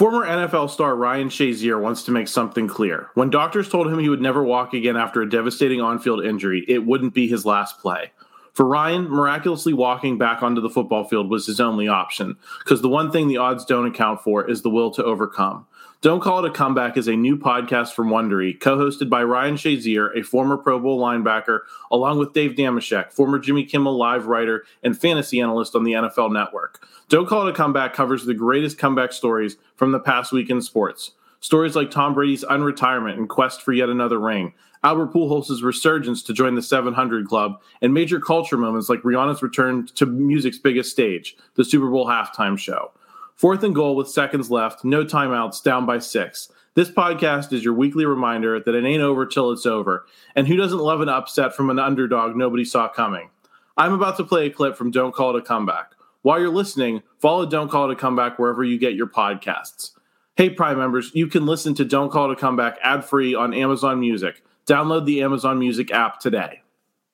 Former NFL star Ryan Shazier wants to make something clear. When doctors told him he would never walk again after a devastating on field injury, it wouldn't be his last play. For Ryan, miraculously walking back onto the football field was his only option, because the one thing the odds don't account for is the will to overcome. Don't Call It a Comeback is a new podcast from Wondery, co-hosted by Ryan Shazier, a former Pro Bowl linebacker, along with Dave Dameshek, former Jimmy Kimmel live writer and fantasy analyst on the NFL Network. Don't Call It a Comeback covers the greatest comeback stories from the past week in sports. Stories like Tom Brady's unretirement and quest for yet another ring, Albert Pujols' resurgence to join the 700 Club, and major culture moments like Rihanna's return to music's biggest stage, the Super Bowl halftime show. Fourth and goal with seconds left, no timeouts, down by six. This podcast is your weekly reminder that it ain't over till it's over. And who doesn't love an upset from an underdog nobody saw coming? I'm about to play a clip from Don't Call It a Comeback. While you're listening, follow Don't Call It a Comeback wherever you get your podcasts. Hey, Prime members, you can listen to Don't Call It a Comeback ad free on Amazon Music. Download the Amazon Music app today.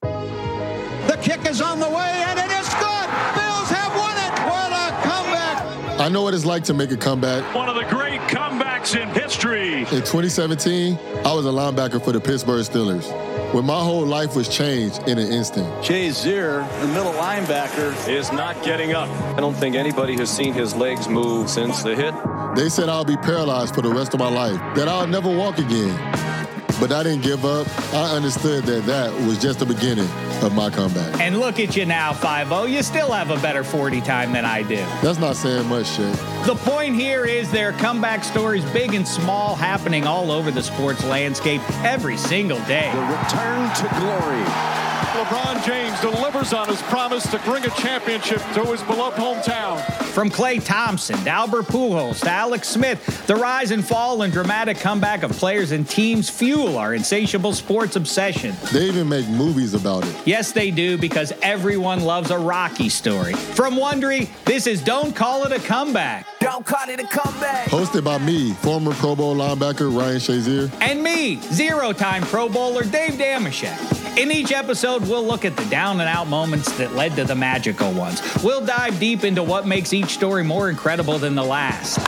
The kick is on the way, and it is good. Bills have won it. What a comeback! I know what it's like to make a comeback. One of the great comebacks in history. In 2017, I was a linebacker for the Pittsburgh Steelers. When my whole life was changed in an instant. Shazier, the middle linebacker, is not getting up. I don't think anybody has seen his legs move since the hit. They said I'll be paralyzed for the rest of my life, that I'll never walk again. But I didn't give up. I understood that that was just the beginning of my comeback. And look at you now, 5 You still have a better 40 time than I do. That's not saying much, Shay. The point here is there are comeback stories, big and small, happening all over the sports landscape every single day. The return to glory. LeBron James delivers on his promise to bring a championship to his beloved hometown. From Klay Thompson to Albert Pujols to Alex Smith, the rise and fall and dramatic comeback of players and teams fuel our insatiable sports obsession. They even make movies about it. Yes, they do, because everyone loves a Rocky story. From Wondery, this is Don't Call It a Comeback. Don't call it a comeback. Hosted by me, former Pro Bowl linebacker Ryan Shazier. And me, zero time Pro Bowler Dave Dameshek. In each episode, we'll look at the down and out moments that led to the magical ones. We'll dive deep into what makes each story more incredible than the last.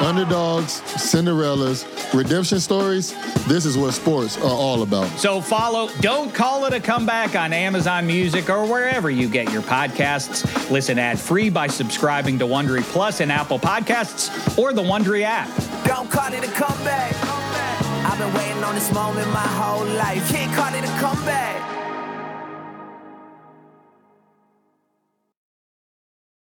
Underdogs, Cinderellas, redemption stories. This is what sports are all about. So follow Don't Call It a Comeback on Amazon Music or wherever you get your podcasts. Listen ad free by subscribing to Wondery Plus and Apple Podcasts or the Wondery app. Don't call it a comeback. I've been waiting on this moment my whole life. Can't call it a comeback.